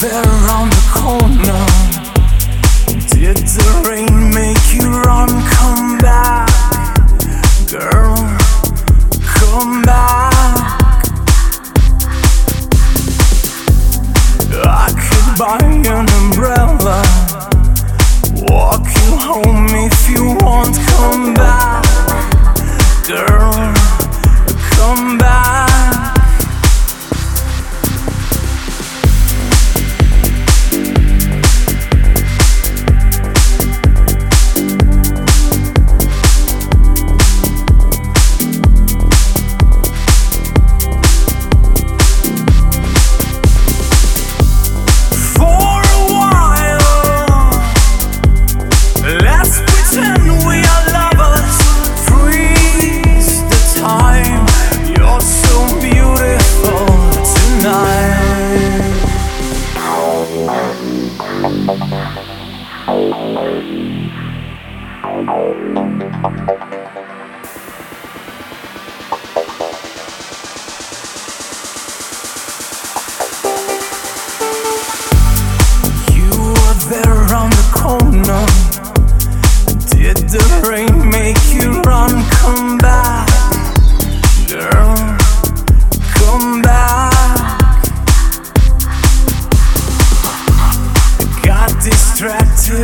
there around the corner. Did the rain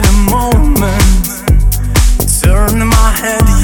the moment. Turn my head.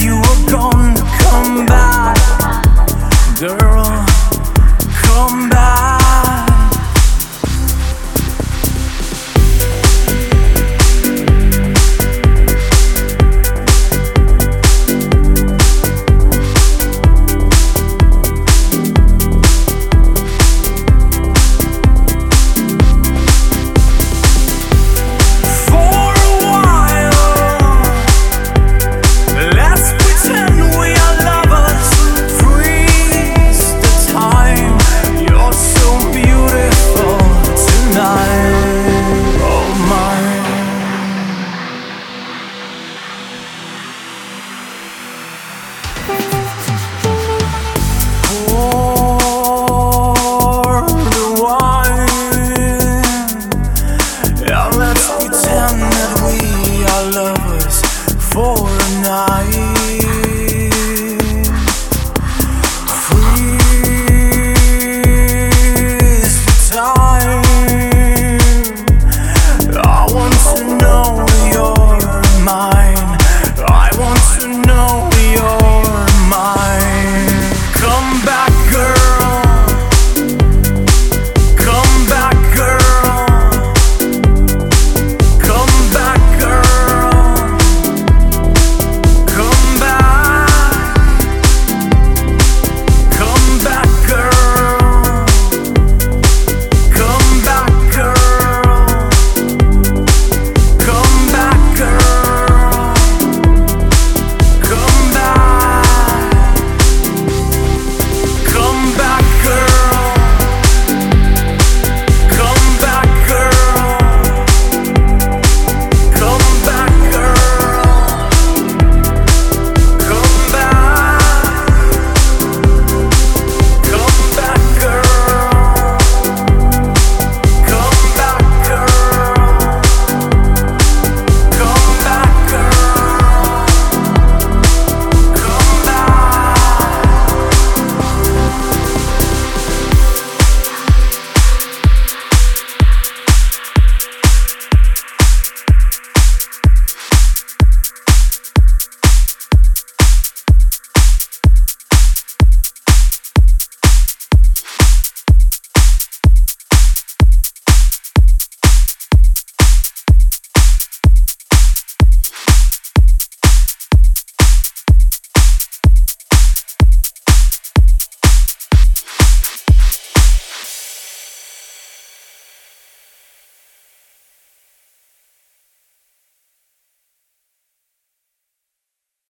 I want to know your mind.